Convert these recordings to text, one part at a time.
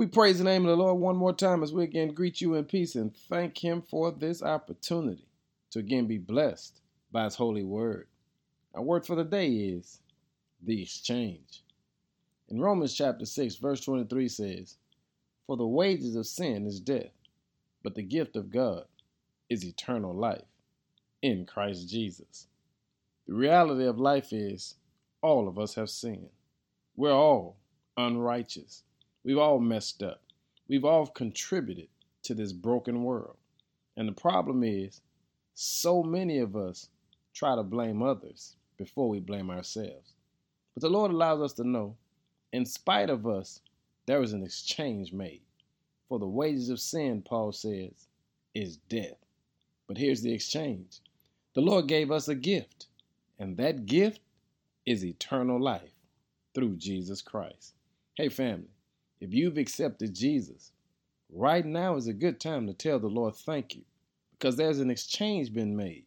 We praise the name of the Lord one more time as we again greet you in peace and thank Him for this opportunity to again be blessed by His holy word. Our word for the day is the exchange. In Romans chapter 6, verse 23 says, For the wages of sin is death, but the gift of God is eternal life in Christ Jesus. The reality of life is all of us have sinned. We're all unrighteous. We've all messed up. We've all contributed to this broken world. And the problem is, so many of us try to blame others before we blame ourselves. But the Lord allows us to know, in spite of us, there is an exchange made. For the wages of sin, Paul says, is death. But here's the exchange the Lord gave us a gift, and that gift is eternal life through Jesus Christ. Hey, family, if you've accepted Jesus, right now is a good time to tell the Lord thank you because there's an exchange been made.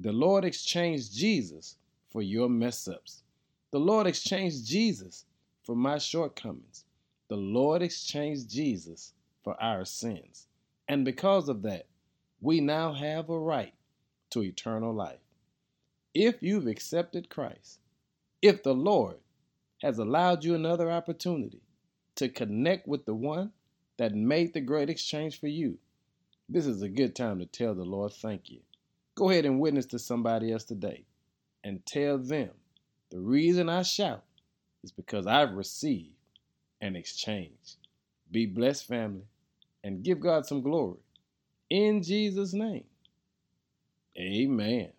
The Lord exchanged Jesus for your mess ups. The Lord exchanged Jesus for my shortcomings. The Lord exchanged Jesus for our sins. And because of that, we now have a right to eternal life. If you've accepted Christ, if the Lord has allowed you another opportunity to connect with the one that made the great exchange for you, this is a good time to tell the Lord thank you. Go ahead and witness to somebody else today and tell them the reason I shout is because I've received an exchange. Be blessed, family, and give God some glory. In Jesus' name, amen.